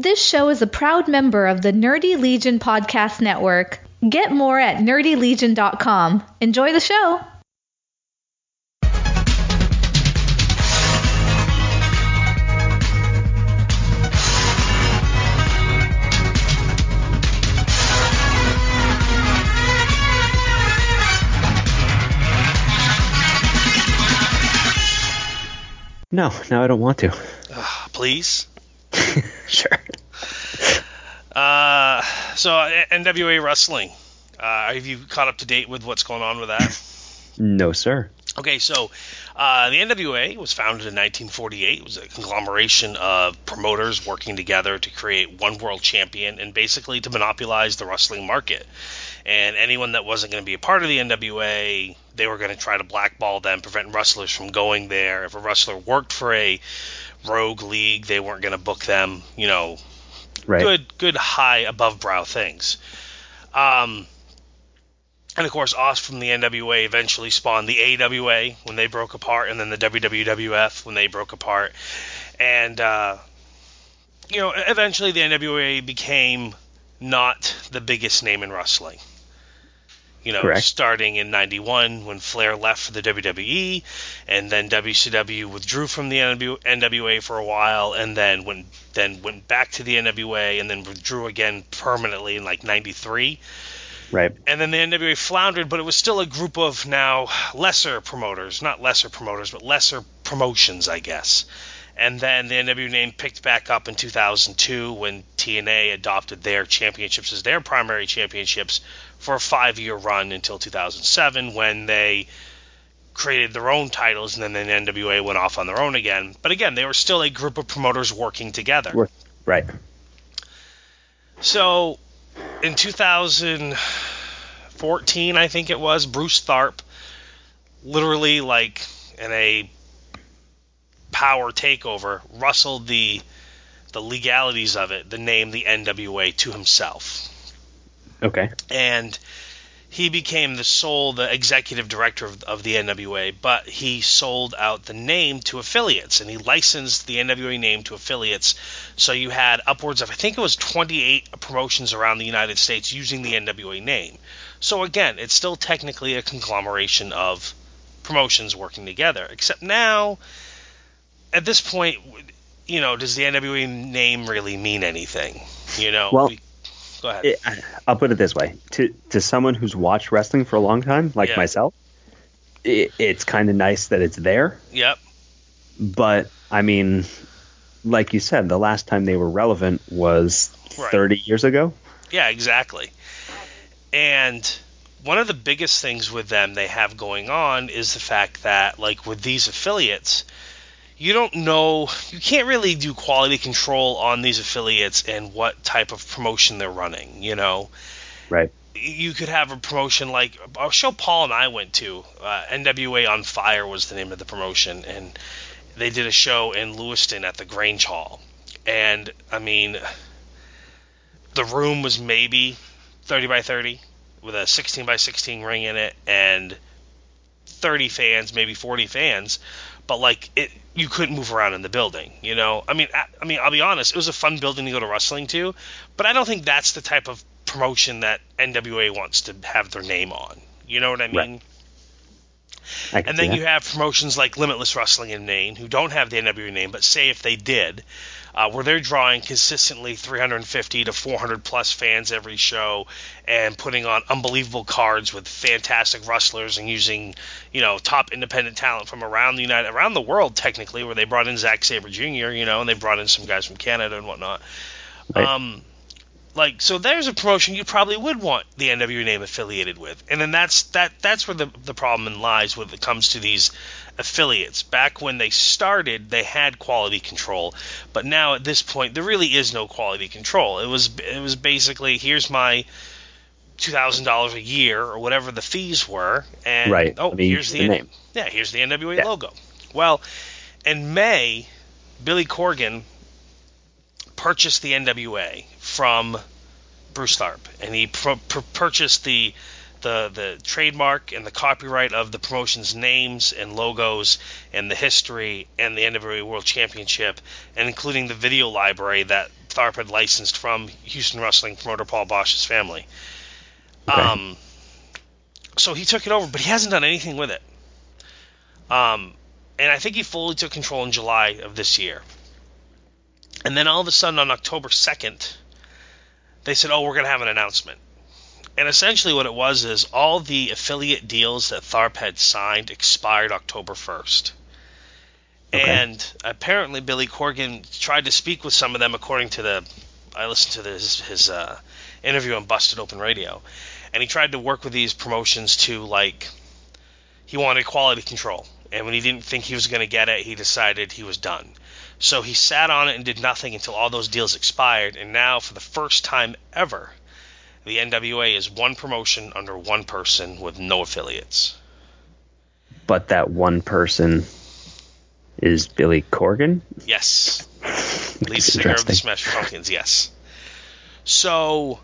This show is a proud member of the Nerdy Legion Podcast Network. Get more at nerdylegion.com. Enjoy the show. No, now I don't want to. Uh, please. sure. Uh, so uh, NWA wrestling. Uh, have you caught up to date with what's going on with that? No, sir. Okay, so uh, the NWA was founded in 1948. It was a conglomeration of promoters working together to create one world champion and basically to monopolize the wrestling market. And anyone that wasn't going to be a part of the NWA, they were going to try to blackball them, prevent wrestlers from going there. If a wrestler worked for a rogue league, they weren't going to book them. You know, Right. good, good, high above brow things. Um, and of course, Oz from the NWA eventually spawned the AWA when they broke apart, and then the WWF when they broke apart. And uh, you know, eventually the NWA became not the biggest name in wrestling. You know, Correct. starting in '91 when Flair left for the WWE, and then WCW withdrew from the NWA for a while, and then went then went back to the NWA, and then withdrew again permanently in like '93 Right. and then the NWA floundered, but it was still a group of now lesser promoters, not lesser promoters, but lesser promotions, I guess. And then the NWA name picked back up in 2002 when TNA adopted their championships as their primary championships for a five-year run until 2007 when they created their own titles and then the NWA went off on their own again. But again, they were still a group of promoters working together. Right. So, in 2014, I think it was, Bruce Tharpe, literally like in a power takeover, rustled the the legalities of it, the name the NWA to himself, Okay. and he became the sole, the executive director of, of the NWA. But he sold out the name to affiliates, and he licensed the NWA name to affiliates. So you had upwards of, I think it was 28 promotions around the United States using the NWA name. So again, it's still technically a conglomeration of promotions working together. Except now, at this point, you know, does the NWA name really mean anything? You know, Well, We- go ahead. It, I'll put it this way: to to someone who's watched wrestling for a long time, like Yeah. myself, it, it's kind of nice that it's there. yep. But I mean, like you said, the last time they were relevant was Right. 30 years ago. Yeah, exactly. And one of the biggest things with them they have going on is the fact that, like with these affiliates, you don't know, you can't really do quality control on these affiliates and what type of promotion they're running, you know? Right. You could have a promotion like a show Paul and I went to, uh, NWA on Fire was the name of the promotion, and they did a show in Lewiston at the Grange Hall. And, I mean, the room was maybe 30 by 30 with a 16 by 16 ring in it and 30 fans, maybe 40 fans, but like it you couldn't move around in the building, you know? I mean I, I mean I'll be honest, it was a fun building to go to wrestling to, but I don't think that's the type of promotion that NWA wants to have their name on. You know what I mean? Right. I And then you have promotions like Limitless Wrestling in Maine, who don't have the NWA name, but say if they did, uh, where they're drawing consistently 350 to 400 plus fans every show, and putting on unbelievable cards with fantastic wrestlers and using, you know, top independent talent from around the United, around the world technically, where they brought in Zack Sabre Jr. You know, and they brought in some guys from Canada and whatnot. Right. Um, like so there's a promotion you probably would want the NWA name affiliated with. And then that's that that's where the the problem lies when it comes to these affiliates. Back when they started, they had quality control, but now at this point there really is no quality control. It was it was basically here's my two thousand dollars a year or whatever the fees were, and Right. oh I mean, here's the, the name. yeah here's the NWA Yeah. logo. Well, in May, Billy Corgan purchased the NWA from Bruce Tharpe, and he pr- pr- purchased the the the trademark and the copyright of the promotion's names and logos and the history and the NWA World Championship, and including the video library that Tharpe had licensed from Houston Wrestling promoter Paul Boesch's family. Okay. Um, so he took it over, but he hasn't done anything with it. Um, and I think he fully took control in July of this year. And then all of a sudden on October 2nd, they said, "Oh, we're going to have an announcement." And essentially, what it was is all the affiliate deals that Tharpe had signed expired October 1st. Okay. And apparently, Billy Corgan tried to speak with some of them, according to the. I listened to this, his uh, interview on Busted Open Radio, and he tried to work with these promotions to like. He wanted quality control, and when he didn't think he was going to get it, he decided he was done. So he sat on it and did nothing until all those deals expired, and now, for the first time ever, the NWA is one promotion under one person with no affiliates. But that one person is Billy Corgan. Yes. Lead singer of the. Smashing Pumpkins, yes. So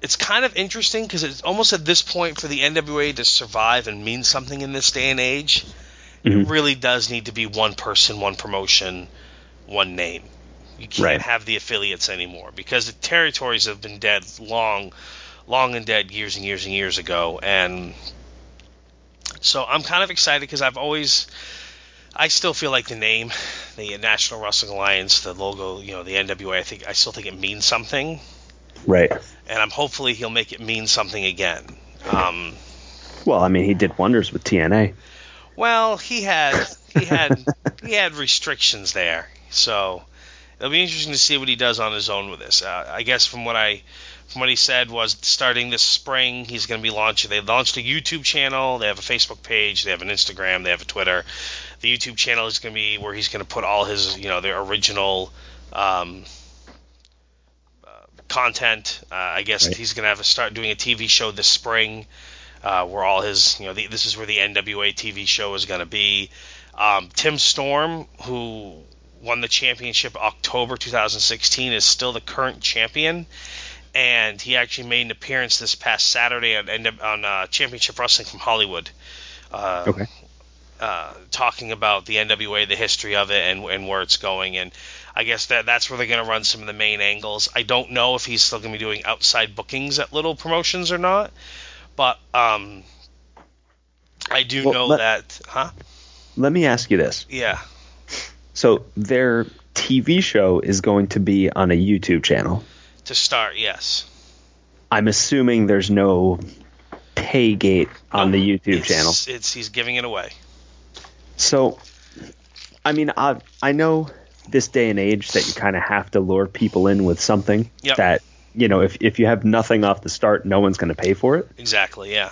it's kind of interesting because it's almost at this point for the NWA to survive and mean something in this day and age, it Mhm. really does need to be one person, one promotion, one name. You can't Right. have the affiliates anymore because the territories have been dead long, long and dead years and years and years ago. And so I'm kind of excited because I've always, I still feel like the name, the National Wrestling Alliance, the logo, you know, the NWA. I think I still think it means something, Right. and I'm hopefully he'll make it mean something again. Um, Well, I mean, he did wonders with TNA. Well, he had he had he had restrictions there, so it'll be interesting to see what he does on his own with this. Uh, I guess from what I from what he said was starting this spring he's going to be launching. They launched a YouTube channel. They have a Facebook page. They have an Instagram. They have a Twitter. The YouTube channel is going to be where he's going to put all his you know their original. Um, uh, content. Uh, I guess Right. he's going to have a start doing a TV show this spring uh, where all his, you know, the, this is where the NWA TV show is going to be. Um, Tim Storm, who won the championship October 2016, is still the current champion, and he actually made an appearance this past Saturday on, on uh, Championship Wrestling from Hollywood. Uh, Okay. uh, talking about the NWA, the history of it, and, and where it's going. And I guess that that's where they're going to run some of the main angles. I don't know if he's still going to be doing outside bookings at little promotions or not, but um, I do Well, know let- that, huh? Let me ask you this. Yeah, So their TV show is going to be on a YouTube channel. to start, yes. I'm assuming there's no pay gate on the YouTube It's- channel. It's he's giving it away. So, I mean, I I know this day and age that you kind of have to lure people in with something Yep. that you know if if you have nothing off the start, no one's going to pay for it. Exactly, yeah.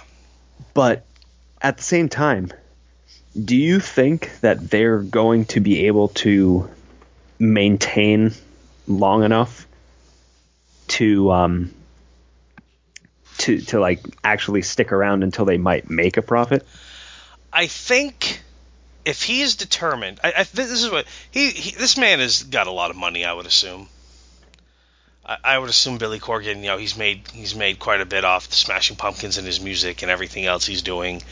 But at the same time, do you think that they're going to be able to maintain long enough to um to to like actually stick around until they might make a profit? I think if he's determined, I, I this is what he, he this man has got a lot of money. I would assume. I, I would assume Billy Corgan, you know, he's made he's made quite a bit off the Smashing Pumpkins and his music and everything else he's doing,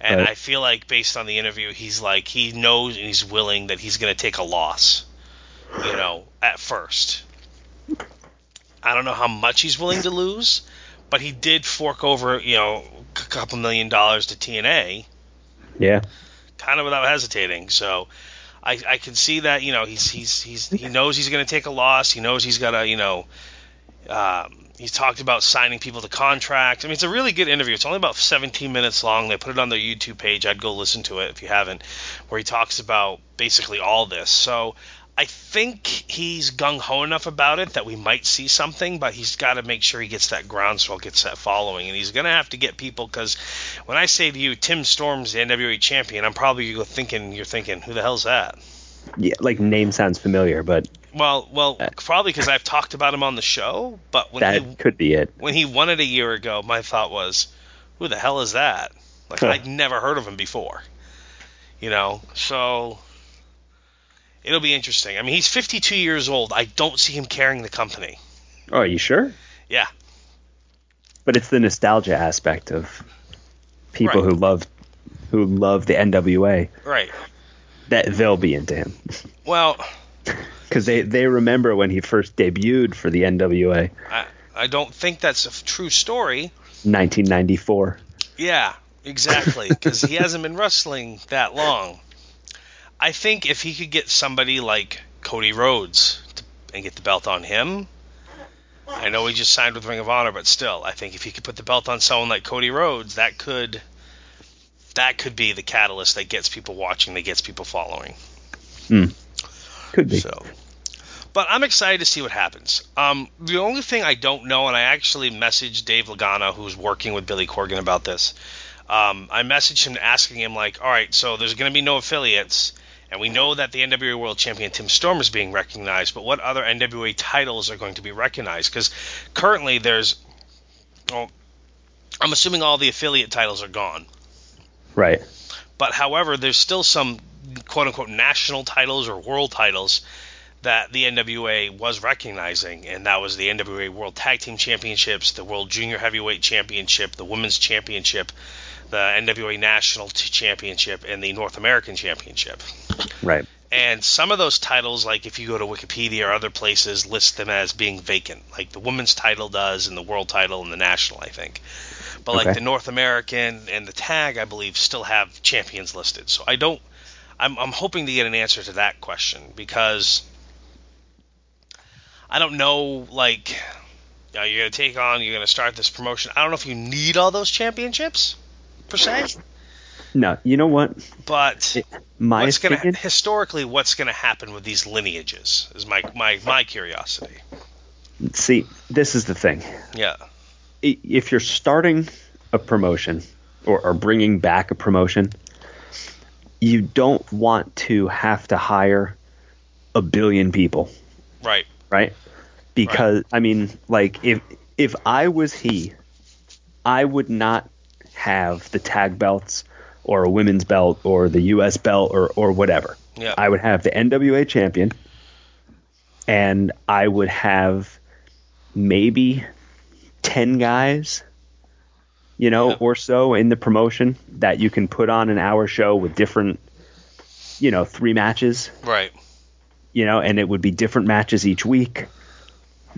and Right. I feel like based on the interview, he's like he knows and he's willing that he's going to take a loss, you know, at first. I don't know how much he's willing to lose, but he did fork over, you know, a couple million dollars to TNA Yeah. kind of without hesitating. So I, I can see that you know he's he's he's he knows he's going to take a loss. He knows he's got to you know. Um, he's talked about signing people to contracts. I mean, it's a really good interview. It's only about 17 minutes long. They put it on their YouTube page. I'd go listen to it if you haven't, where he talks about basically all this. So I think he's gung ho enough about it that we might see something, but he's got to make sure he gets that groundswell, gets that following, and he's going to have to get people because when I say to you, Tim Storm's the NWA champion, I'm probably go thinking you're thinking, who the hell's that? Yeah, like name sounds familiar, but Well, well, uh, probably because I've talked about him on the show. But when that he could be it. when he won it a year ago, my thought was, who the hell is that? Like Huh. I'd never heard of him before. You know, so it'll be interesting. I mean, he's 52 years old. I don't see him carrying the company. Oh, are you sure? Yeah. But it's the nostalgia aspect of people Right. who love who love the NWA Right. that they'll be into him. Well, because they they remember when he first debuted for the NWA, I, I don't think that's a true story. 1994. Yeah, exactly. Because he hasn't been wrestling that long. I think if he could get somebody like Cody Rhodes to, and get the belt on him, I know he just signed with Ring of Honor, but still, I think if he could put the belt on someone like Cody Rhodes, that could that could be the catalyst that gets people watching, that gets people following. Could be. So, but I'm excited to see what happens. Um, the only thing I don't know, and I actually messaged Dave Lagana, who's working with Billy Corgan about this. Um, I messaged him asking him like, all right, so there's going to be no affiliates, and we know that the NWA World Champion Tim Storm is being recognized, but what other NWA titles are going to be recognized? Because currently there's, well, I'm assuming all the affiliate titles are gone. Right. But however, there's still some quote unquote national titles or world titles that the NWA was recognizing, and that was the NWA World Tag Team Championships, the World Junior Heavyweight Championship, the Women's Championship, the NWA National Championship, and the North American Championship. Right. And some of those titles, like if you go to Wikipedia or other places, list them as being vacant. Like the women's title does, and the world title, and the national, I think. But like the North American and the tag, I believe, still have champions listed. So I don't. I'm, I'm hoping to get an answer to that question because I don't know. Like, you know, you're gonna take on, you're gonna start this promotion. I don't know if you need all those championships per se, No, you know what? but My what's gonna historically what's gonna happen with these lineages is my my my curiosity. See, this is the thing. Yeah. If you're starting a promotion or, or bringing back a promotion, you don't want to have to hire a billion people, Right. Right? Because I mean, like if if I was he, I would not have the tag belts or a women's belt or the US belt or or whatever. Yeah. I would have the NWA champion and I would have maybe 10 guys you know Yeah. or so in the promotion that you can put on an hour show with different you know three matches right. You know, and it would be different matches each week,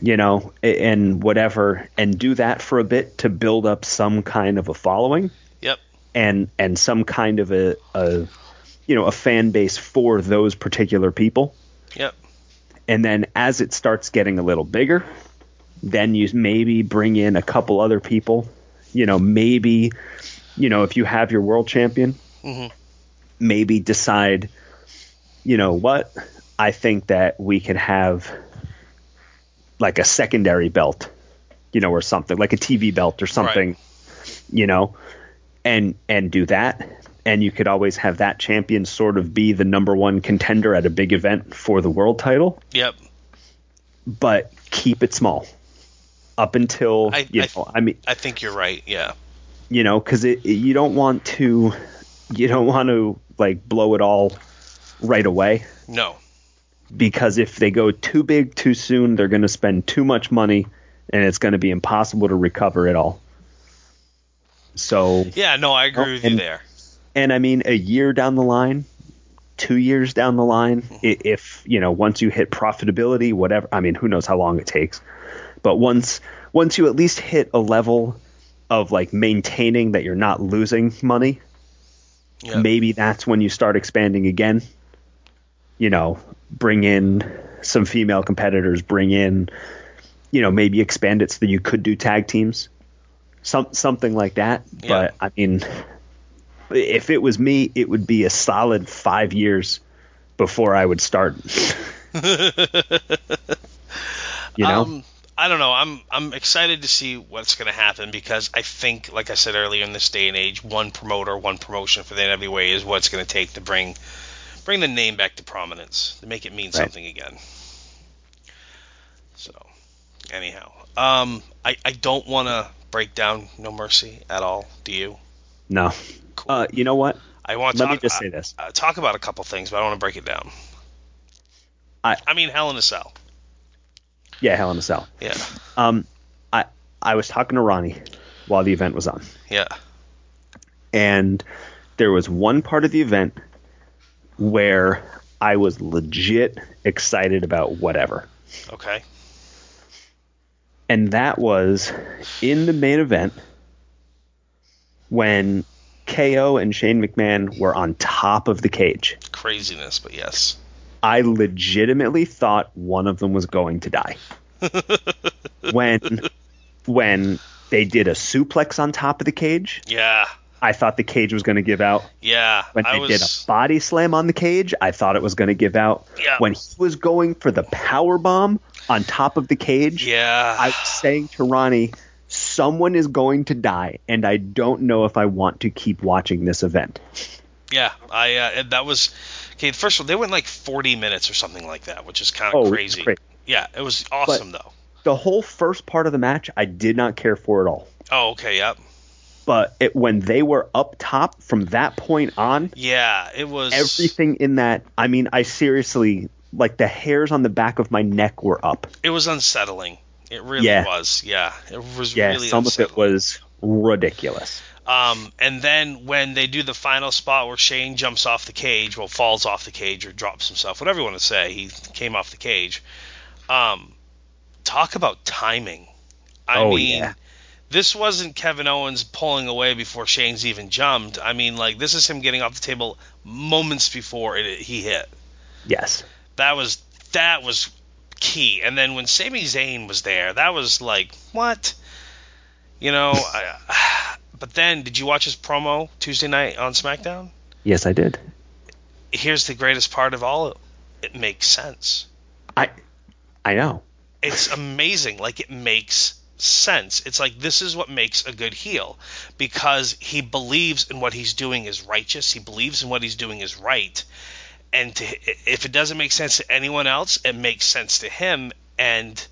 you know, and whatever, and do that for a bit to build up some kind of a following Yep. and and some kind of a, a you know a fan base for those particular people. Yep. And then as it starts getting a little bigger, then you maybe bring in a couple other people. You know, maybe you know if you have your world champion, Mhm. maybe decide, you know what, I think that we could have like a secondary belt, you know, or something like a TV belt or something, you know, and and do that. And you could always have that champion sort of be the number one contender at a big event for the world title, Yep. but keep it small up until I- you I-. I mean, I think you're right. Yeah. you know, because it, it- you don't want to, you don't want to like blow it all right away. No. Because if they go too big too soon, they're going to spend too much money, and it's going to be impossible to recover it all. So, Yeah. No, I agree with you there. and I mean, a year down the line, two years down the line, mm-hmm. i if you know, once you hit profitability, whatever. I mean, who knows how long it takes, but once once you at least hit a level of like maintaining that you're not losing money, Yep. maybe that's when you start expanding again. You know, bring in some female competitors, bring in, you know, maybe expand it so that you could do tag teams, some something like that. Yeah. But I mean, if it was me, it would be a solid five years before I would start. you know, Um, I don't know. I'm I'm excited to see what's going to happen because I think, like I said earlier, in this day and age, one promoter, one promotion for the NWA is what's going to take to bring bring the name back to prominence, to make it mean something again. So, anyhow, um, I I don't want to break down No Mercy at all. Do you? no. Cool. Uh, you know what? I want to let me talk, just uh, say this. uh, talk about a couple things, but I don't want to break it down. I- I mean, Hell in a Cell. Yeah, Hell in a Cell. Yeah. Um, I I was talking to Ronnie while the event was on. Yeah. and there was one part of the event where I was legit excited about whatever. Okay. And that was in the main event when KO and Shane McMahon were on top of the cage. Craziness, but yes. I legitimately thought one of them was going to die. when when they did a suplex on top of the cage, Yeah. I thought the cage was going to give out. Yeah. When I they was, did a body slam on the cage, I thought it was going to give out. Yeah. When he was going for the power bomb on top of the cage, Yeah. I was saying to Ronnie, someone is going to die, and I don't know if I want to keep watching this event. Yeah, I uh, that was okay. First of all, they went like 40 minutes or something like that, which is kind of Oh, crazy. Yeah, it was awesome though. The whole first part of the match, I did not care for at all. Oh, okay, yep. But it, when they were up top from that point on, Yeah, it was everything in that, I mean, I seriously, like the hairs on the back of my neck were up. It was unsettling. It really Yeah. was. Yeah, it was Yeah, really some of it was ridiculous. Um, and then when they do the final spot where Shane jumps off the cage, well, falls off the cage or drops himself, whatever you want to say, he came off the cage. Um, talk about timing. I Oh, mean, yeah. This wasn't Kevin Owens pulling away before Shane's even jumped. I mean, like this is him getting off the table moments before it, he hit. Yes. That was that was key. And then when Sami Zayn was there, that was like what, you know. I, but then, did you watch his promo Tuesday night on SmackDown? Yes, I did. Here's the greatest part of all: it makes sense. I I know. It's amazing. Like it makes sense. It's like this is what makes a good heel because he believes in what he's doing is righteous. He believes in what he's doing is right. And to, if it doesn't make sense to anyone else, it makes sense to him and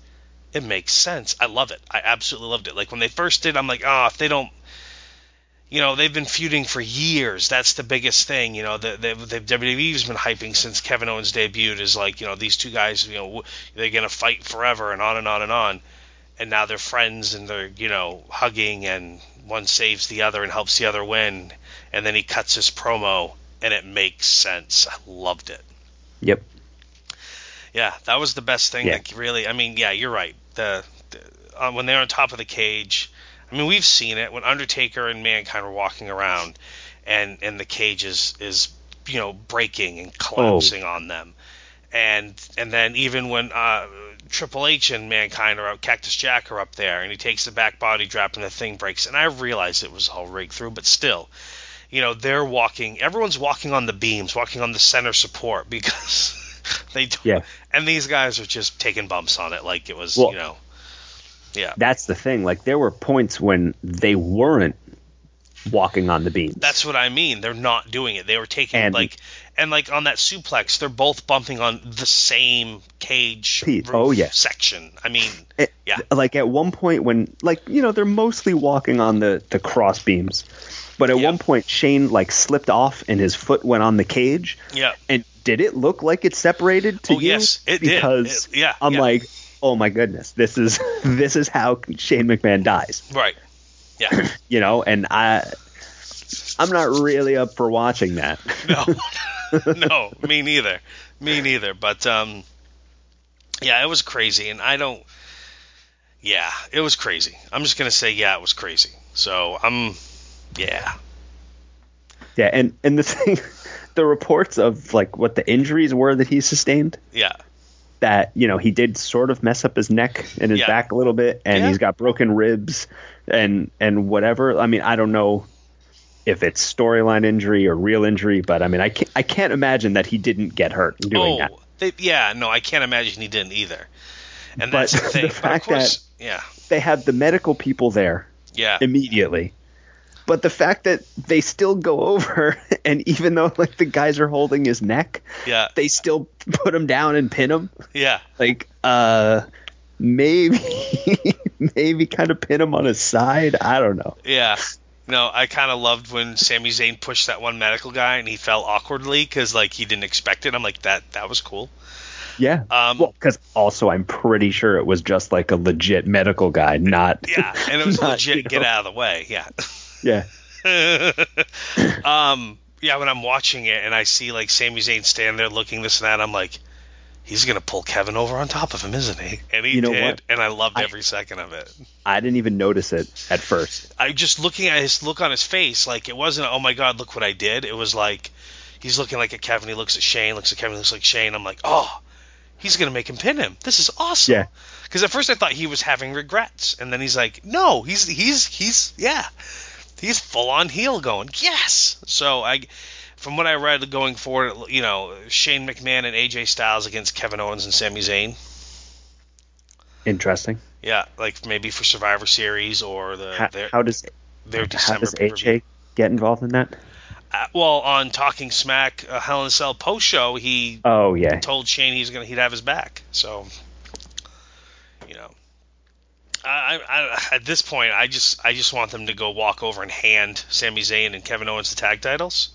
it makes sense. I love it. I absolutely loved it. Like when they first did, I'm like, oh, if they don't you know they've been feuding for years. That's the biggest thing. You know, the, the, the WWE's been hyping since Kevin Owens debuted is like you know these two guys. You know, they're gonna fight forever and on and on and on. And now they're friends and they're you know hugging and one saves the other and helps the other win. And then he cuts his promo and it makes sense. I loved it. Yep. Yeah, that was the best thing. Yeah. That really, I mean, yeah, you're right. The, the uh, when they're on top of the cage, I mean, we've seen it when Undertaker and Mankind were walking around, and and the cage is is you know breaking and collapsing on them, and and then even when uh, Triple H and Mankind are out, Cactus Jack are up there, and he takes the back body drop and the thing breaks, and I realize it was all rigged through, but still. You know, they're walking. Everyone's walking on the beams, walking on the center support because they don't. Yeah. And these guys are just taking bumps on it like it was, Well- you know. Yeah. That's the thing. Like there were points when they weren't walking on the beams. That's what I mean. They're not doing it. They were taking And- like and like on that suplex, they're both bumping on the same cage oh, yeah. section. I mean, It- yeah. Like at one point when like you know they're mostly walking on the the cross beams, but at Yeah. one point Shane like slipped off and his foot went on the cage. yeah. And did it look like it separated to Oh, you? yes, it did. because It- yeah, I'm yeah. like, oh my goodness, this is this is how Shane McMahon dies. Right. Yeah. You know, and I I'm not really up for watching that. No. no, me neither. Me neither. But um yeah, it was crazy and I don't yeah, it was crazy. I'm just gonna say yeah, it was crazy. So I'm yeah. Yeah, and and the thing, the reports of like what the injuries were that he sustained. Yeah. That you know he did sort of mess up his neck and his Yeah. back a little bit, and Yeah. he's got broken ribs and and whatever. I mean, I don't know if it's storyline injury or real injury, but I mean, I can't I can't imagine that he didn't get hurt doing oh, that. They, yeah, no, I can't imagine he didn't either. And But that's the the thing. of fact course, yeah, They had the medical people there yeah, immediately. But the fact that they still go over, and even though like the guys are holding his neck, yeah, they still put him down and pin him. yeah, like uh maybe maybe kind of pin him on his side i don't know yeah. No, I kind of loved when Sami Zayn pushed that one medical guy and he fell awkwardly because like he didn't expect it. I'm like that. That was cool. yeah Um, well because also i'm pretty sure it was just like a legit medical guy not Yeah, and it was not, legit. you Get out of the way. Yeah. yeah um, yeah, when I'm watching it and I see like Sami Zayn stand there looking this and that, I'm like, he's gonna pull Kevin over on top of him, isn't he? And he You know did, what? and I loved I- every second of it. I didn't even notice it at first. I just looking at his look on his face, like it wasn't, oh my god, look what I did. It was like he's looking like at Kevin, he looks at Shane, looks at Kevin, looks like Shane. I'm like, oh, he's gonna make him pin him. This is awesome. Yeah. Because at first I thought he was having regrets, and then he's like, no, he's he's he's yeah, he's full on heel going yes. So I, from what I read going forward, you know, Shane McMahon and AJ Styles against Kevin Owens and Sami Zayn. Interesting. Yeah, like maybe for Survivor Series or the How, their, how does their how December does pay-per-view. AJ get involved in that? Uh, well, on Talking Smack, uh, Hell in a Cell post show, he Oh yeah, told Shane he's gonna he'd have his back. So, you know, I, I, I at this point, I just I just want them to go walk over and hand Sami Zayn and Kevin Owens the tag titles.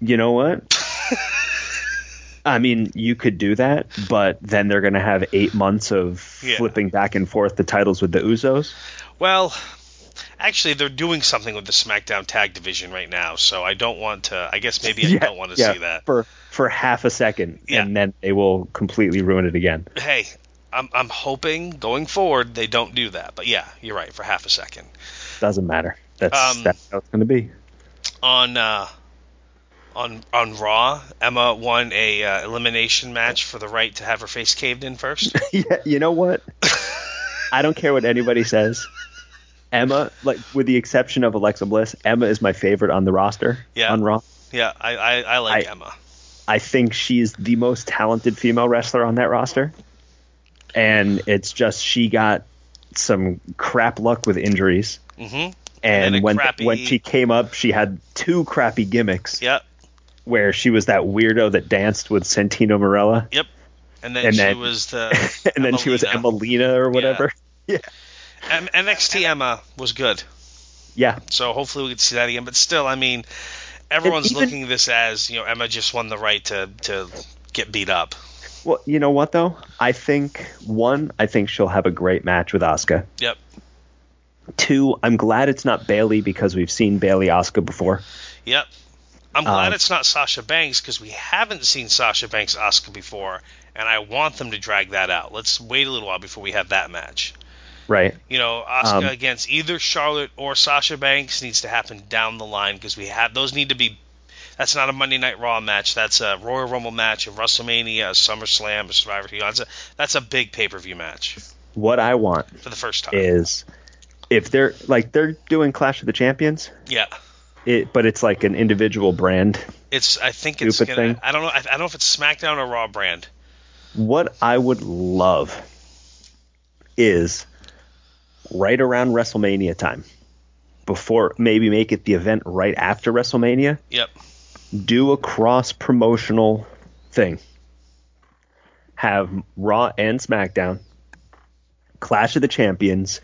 You know what? I mean, you could do that, but then they're going to have eight months of Yeah. flipping back and forth the titles with the Usos. Well, actually, they're doing something with the SmackDown tag division right now, so I don't want to. I guess maybe I don't want to yeah, see that. for for half a second, Yeah. and then they will completely ruin it again. Hey, I'm I'm hoping going forward they don't do that. But yeah, you're right for half a second. Doesn't matter. That's Um, that's how it's going to be. on uh, on on Raw, Emma won a uh, elimination match for the right to have her face caved in first. yeah, you know what? I don't care what anybody says. Emma, like with the exception of Alexa Bliss, Emma is my favorite on the roster. Yeah. On Raw, yeah, I I, I like I- Emma. I think she's the most talented female wrestler on that roster. And it's just she got some crap luck with injuries. hmm And, then a when crappy- when she came up, she had two crappy gimmicks Yep, where she was that weirdo that danced with Santino Marella, yep. And then And she then- was the and then she was Emmalina. Or whatever. Yeah. M- NXT Emma was good, Yeah. so hopefully we can see that again. But still, I mean, everyone's even- looking at this as you know Emma just won the right to to get beat up. Well, you know what though? I think one, I think she'll have a great match with Asuka. Yep. Two, I'm glad it's not Bayley because we've seen Bayley Asuka before. Yep. I'm glad Um, it's not Sasha Banks because we haven't seen Sasha Banks Asuka before, and I want them to drag that out. Let's wait a little while before we have that match. Right. You know, Asuka Um, against either Charlotte or Sasha Banks needs to happen down the line because we have those need to be. That's not a Monday Night Raw match. That's a Royal Rumble match, a WrestleMania, a SummerSlam, a Survivor Series. That's a big pay per view match What I want for the first time. is if they're like they're doing Clash of the Champions, yeah, it, but it's like an individual brand. it's. I think it's gonna. thing. I don't know. I, I don't know if it's SmackDown or Raw brand. What I would love is right around WrestleMania time, before maybe make it the event right after WrestleMania, Yep. do a cross promotional thing. Have Raw and SmackDown, Clash of the Champions,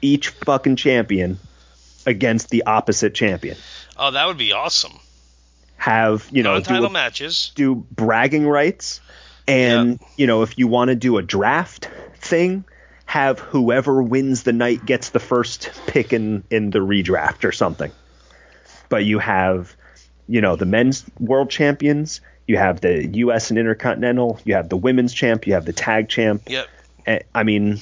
each fucking champion against the opposite champion. Oh, that would be awesome. Have, you know, Non-title do, a- matches. do bragging rights. And, you know, if you want to do a draft thing, have whoever wins the night gets the first pick in, in the redraft or something. But you have, you know, the men's world champions, you have the U.S. and Intercontinental, you have the women's champ, you have the tag champ. Yep. Eh, I mean,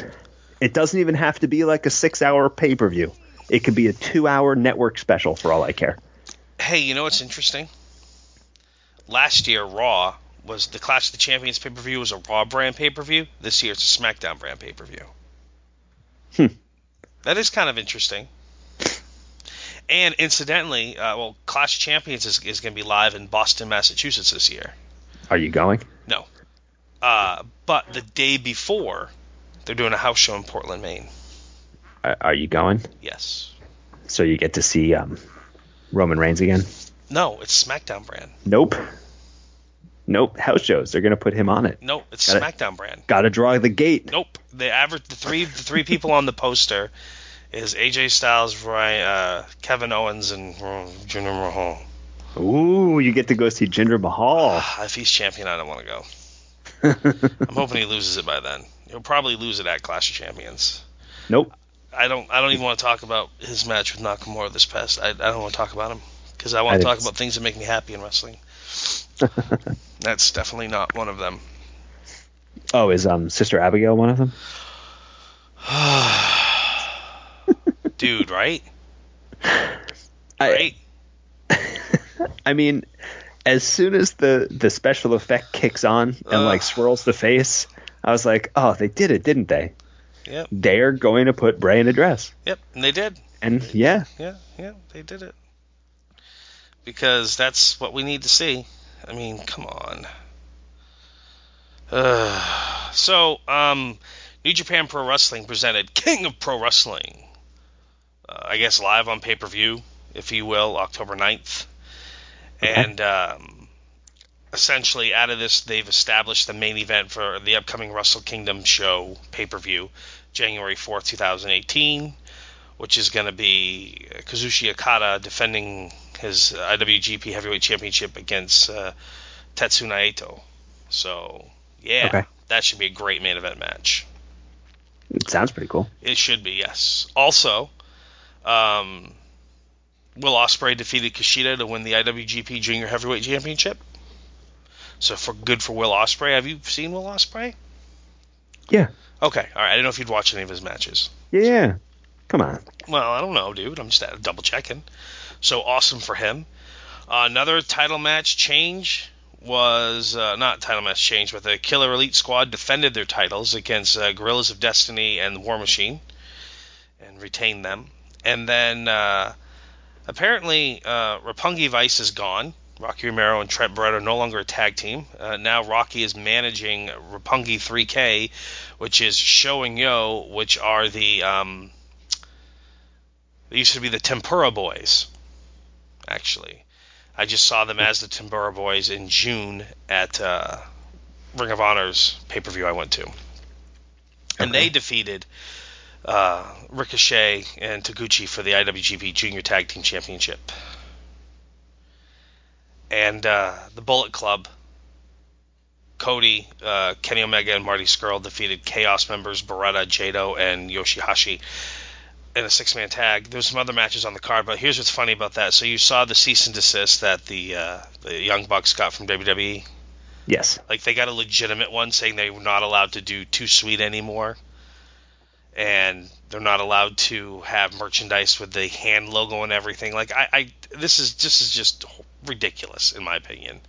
it doesn't even have to be like a six hour pay per view. It could be a two hour network special for all I care. Hey, you know what's interesting? Last year, Raw was the Clash of the Champions pay per view was a Raw brand pay per view. This year, it's a SmackDown brand pay per view. Hmm. That is kind of interesting. And incidentally, uh, well, Clash of Champions is, is going to be live in Boston, Massachusetts this year. Are you going? No. Uh, but the day before, they're doing a house show in Portland, Maine. Are, are you going? Yes. So you get to see um, Roman Reigns again? No, it's SmackDown brand. Nope. Nope. House shows. They're gonna put him on it. Nope. it's Got it. SmackDown brand. Got to draw the gate. Nope. The average the three the three people on the poster is AJ Styles, Ryan, uh, Kevin Owens, and uh, Jinder Mahal. Ooh, you get to go see Jinder Mahal. Ah, if he's champion, I don't want to go. I'm hoping he loses it by then. He'll probably lose it at Clash of Champions. nope. I don't. I don't even want to talk about his match with Nakamura this past. I, I don't want to talk about him. because I want I to talk it's- about things that make me happy in wrestling. That's definitely not one of them. Oh, is um Sister Abigail one of them? Dude, right? I, Right? I mean, as soon as the the special effect kicks on and like swirls the face, I was like, oh, they did it, didn't they? Yep. They're going to put Bray in a dress, Yep. And they did. and yeah, Yeah, yeah, they did it. Because that's what we need to see. I mean, come on. Uh, so, um, New Japan Pro Wrestling presented King of Pro Wrestling. Uh, I guess live on pay per view, if you will, October 9th. And um, essentially, out of this, they've established the main event for the upcoming Wrestle Kingdom show pay per view, January 4th, 2018 which is going to be Kazushi Okada defending his IWGP Heavyweight Championship against uh, Tetsu Naito. So, yeah, Okay. that should be a great main event match. it sounds pretty cool. It should be, yes. Also, um, Will Ospreay defeated Kushida to win the IWGP Junior Heavyweight Championship. So, for good for Will Ospreay. Have you seen Will Ospreay? Yeah, Okay, all right. I didn't know if you'd watch any of his matches. yeah, yeah. Come on. Well, I don't know, dude. I'm just uh, double checking. So awesome for him. Uh, another title match change was uh, not title match change, but the Killer Elite Squad defended their titles against uh, Guerrillas of Destiny and War Machine and retained them. And then uh, apparently uh, Roppongi Vice is gone. Rocky Romero and Trent Barrett are no longer a tag team. Uh, now Rocky is managing Roppongi 3K, which is Showing Yo, which are the um, they used to be the Tempura Boys, actually. I just saw them as the Tempura Boys in June at uh, Ring of Honor's pay per view I went to. And they defeated uh, Ricochet and Taguchi for the IWGP Junior Tag Team Championship. And uh, the Bullet Club, Cody, uh, Kenny Omega, and Marty Scurll defeated Chaos members Beretta, Jado, and Yoshihashi in a six man tag. There's some other matches on the card, but here's what's funny about that. So you saw the cease and desist that the uh, the Young Bucks got from WWE. Yes. Like they got a legitimate one saying they were not allowed to do Too Sweet anymore, and they're not allowed to have merchandise with the hand logo and everything. Like I, I this is this is just ridiculous in my opinion.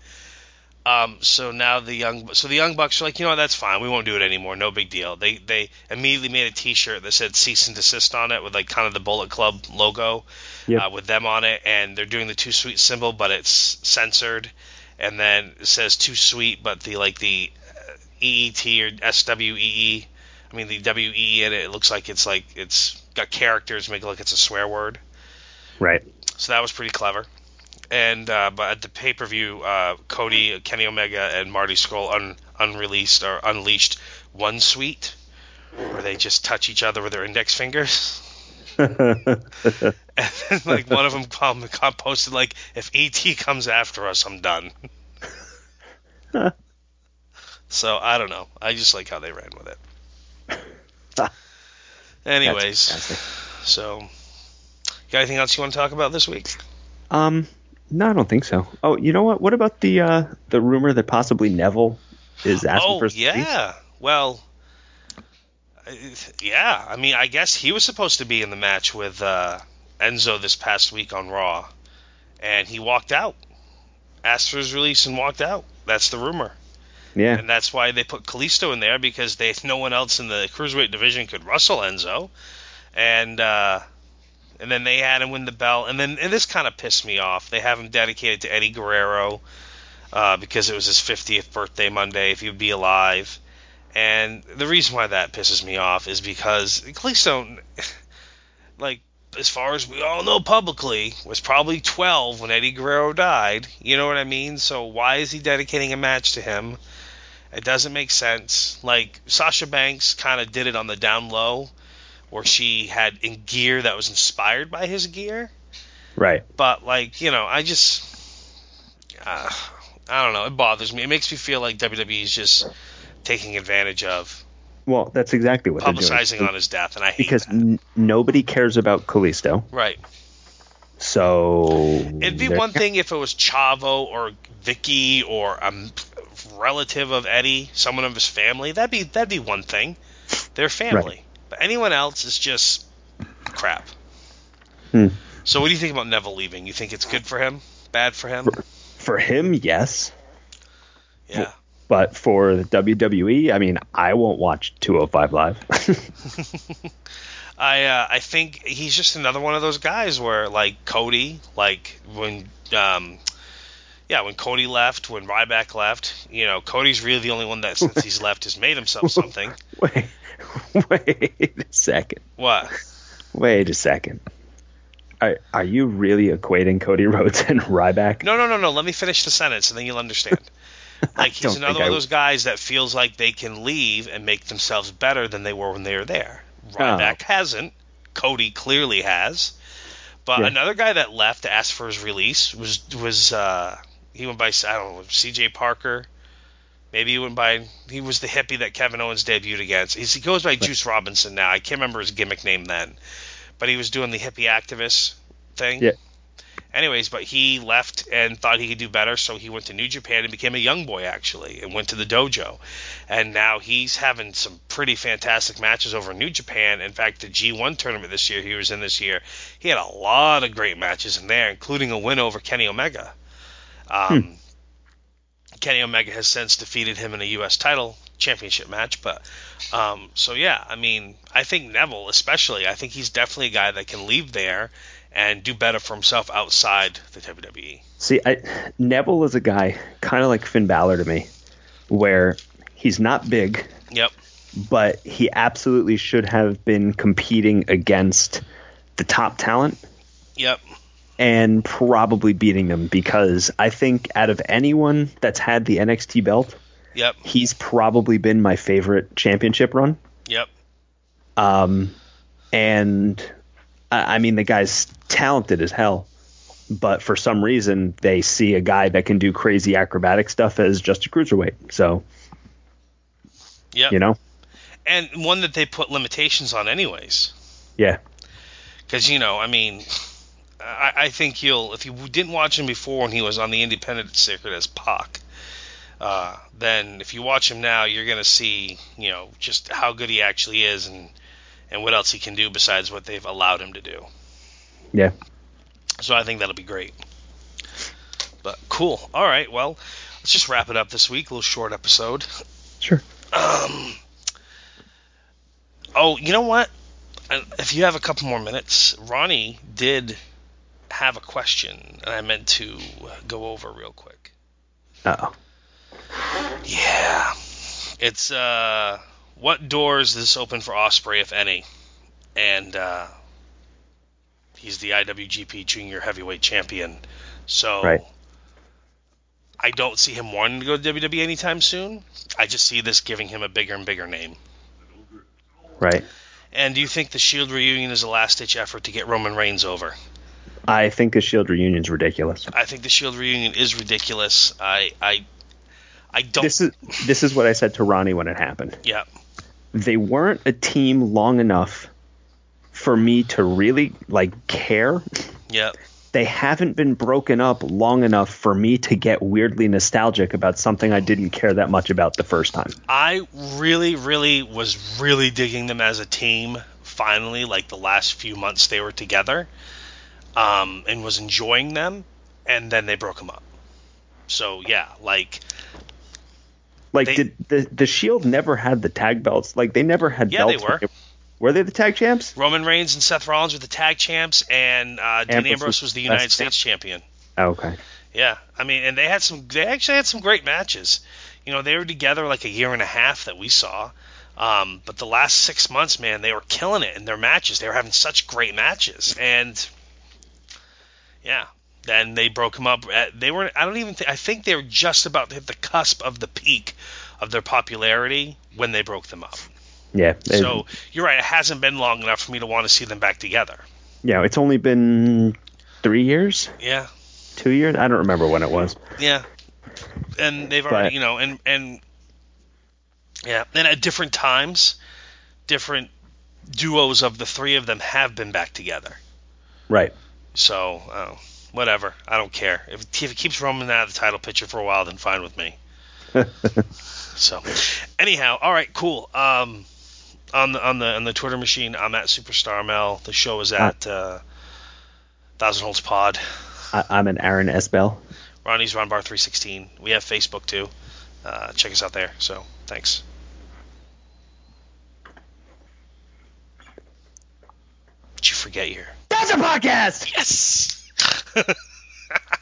Um, so now the young, so the young bucks are like, you know what, that's fine. We won't do it anymore. No big deal. They they immediately made a T-shirt that said cease and desist on it with like kind of the Bullet Club logo, Yep. uh, with them on it, and they're doing the too sweet symbol, but it's censored, and then it says too sweet, but the like the uh, EET or SWEE, I mean the WEE in it, it looks like it's like it's got characters make it look it's a swear word. Right. So that was pretty clever. And uh, but at the pay per view, uh, Cody, Kenny Omega, and Marty Scurll un- unreleased or unleashed one sweet, where they just touch each other with their index fingers. and then, like one of them com- com- posted like, "If ET comes after us, I'm done." so I don't know. I just like how they ran with it. Anyways, so you got anything else you want to talk about this week? Um, no, I don't think so. Oh, you know what? What about the uh, the rumor that possibly Neville is asking oh for peace? yeah. Well, uh, yeah. I mean, I guess he was supposed to be in the match with uh, Enzo this past week on Raw, and he walked out. Asked for his release and walked out. That's the rumor, Yeah. and that's why they put Kalisto in there because they no one else in the cruiserweight division could wrestle Enzo, and uh, and then they had him win the belt, and then and this kind of pissed me off. They have him dedicated to Eddie Guerrero uh, because it was his 50th birthday Monday, if he'd be alive. And the reason why that pisses me off is because Kalisto, like, as far as we all know publicly, was probably 12 when Eddie Guerrero died. You know what I mean? So why is he dedicating a match to him? It doesn't make sense. Like, Sasha Banks kind of did it on the down low, where she had in gear that was inspired by his gear Right. but like you know i just uh, i don't know it bothers me it makes me feel like wwe is just taking advantage of Well, that's exactly what publicizing they're doing. on his death and i hate because that n- nobody cares about Kalisto. right So It'd be one thing if it was Chavo or Vickie or a relative of Eddie, someone of his family. That'd be that'd be one thing. They're family. But anyone else is just crap. Hmm. So what do you think about Neville leaving? You think it's good for him? Bad for him? For him, yes. Yeah. But for the WWE, I mean, I won't watch 205 Live. I uh, I think he's just another one of those guys where like Cody, like when um yeah, when Cody left, when Ryback left, you know, Cody's really the only one that since he's left has made himself something. wait, wait a second. What? Wait a second. Are, are you really equating Cody Rhodes and Ryback? No, no, no, no. Let me finish the sentence, and then you'll understand. Like he's another one of those guys that feels like they can leave and make themselves better than they were when they were there. Oh. Ryback hasn't. Cody clearly has. But Yeah. another guy that left to ask for his release was was uh, he went by I don't know C.J. Parker. Maybe he went by he was the hippie that Kevin Owens debuted against. He's, he goes by Juice Robinson now. I can't remember his gimmick name then, but he was doing the hippie activist thing. Yeah. Anyways, but he left and thought he could do better, so he went to New Japan and became a young boy actually, and went to the dojo, and now he's having some pretty fantastic matches over in New Japan. In fact, the G1 tournament this year he was in this year, he had a lot of great matches in there, including a win over Kenny Omega. Um, Kenny Omega has since defeated him in a U.S. title championship match, but um, so yeah, I mean, I think Neville, especially, I think he's definitely a guy that can leave there and do better for himself outside the. WWE. See, I, Neville is a guy kind of like Finn Balor to me, where he's not big, Yep. but he absolutely should have been competing against the top talent Yep. And probably beating them because I think out of anyone that's had the NXT belt, Yep. he's probably been my favorite championship run. Yep. Um, and I, I mean, the guy's talented as hell, but for some reason they see a guy that can do crazy acrobatic stuff as just a cruiserweight. So Yep. you know, And one that they put limitations on, anyways. yeah, Because you know, I mean, I, I think you'll if you didn't watch him before when he was on the independent circuit as Pac, uh, then if you watch him now, you're gonna see you know just how good he actually is and and what else he can do besides what they've allowed him to do. yeah. So I think that'll be great. But cool. All right. Well, let's just wrap it up this week. A little short episode. Sure. Um. Oh, you know what? If you have a couple more minutes, Ronnie did have a question, and I meant to go over real quick. Uh oh. Yeah, it's uh, what doors does this open for Ospreay, if any? And uh, he's the IWGP Junior Heavyweight Champion, so Right. I don't see him wanting to go to WWE anytime soon. I just see this giving him a bigger and bigger name. Right. And do you think the Shield reunion is a last ditch effort to get Roman Reigns over? I think the Shield reunion is ridiculous. I think the Shield reunion is ridiculous. I I I don't. This is this is what I said to Ronnie when it happened. yeah. They weren't a team long enough for me to really like care. Yeah. They haven't been broken up long enough for me to get weirdly nostalgic about something I didn't care that much about the first time. I really, really was really digging them as a team. Finally, like the last few months they were together, um, and was enjoying them, and then they broke them up. So yeah, like Like They- did the the Shield never had the tag belts? Like they never had Yeah, they belts. were. when Were they the tag champs? Roman Reigns and Seth Rollins were the tag champs, and uh, Dean Ambrose was was the United States champion. Oh, okay. Yeah, I mean, and they had some. They actually had some great matches. You know, they were together like a year and a half that we saw. Um, but the last six months, man, they were killing it in their matches. They were having such great matches, and yeah, then they broke them up. They were. I don't even. think I think they were just about to hit the cusp of the peak of their popularity when they broke them up. Yeah. So you're right. It hasn't been long enough for me to want to see them back together. yeah, it's only been three years, Yeah. two years. I don't remember when it was. Yeah, and they've already, But- you know, and and yeah, and at different times, different duos of the three of them have been back together. Right. So, uh, whatever. I don't care. If, if it keeps Roman out of the title picture for a while, then fine with me. so, anyhow, all right, cool. Um, on the on the on the Twitter machine, I'm at Superstar Mel. The show is at uh, Thousand Holds Pod. I, I'm an Aaron S. Bell. Ronnie's Ron Bar 316. We have Facebook too. Uh, check us out there. So thanks. Did you forget your? Nostalgia Podcast. Yes.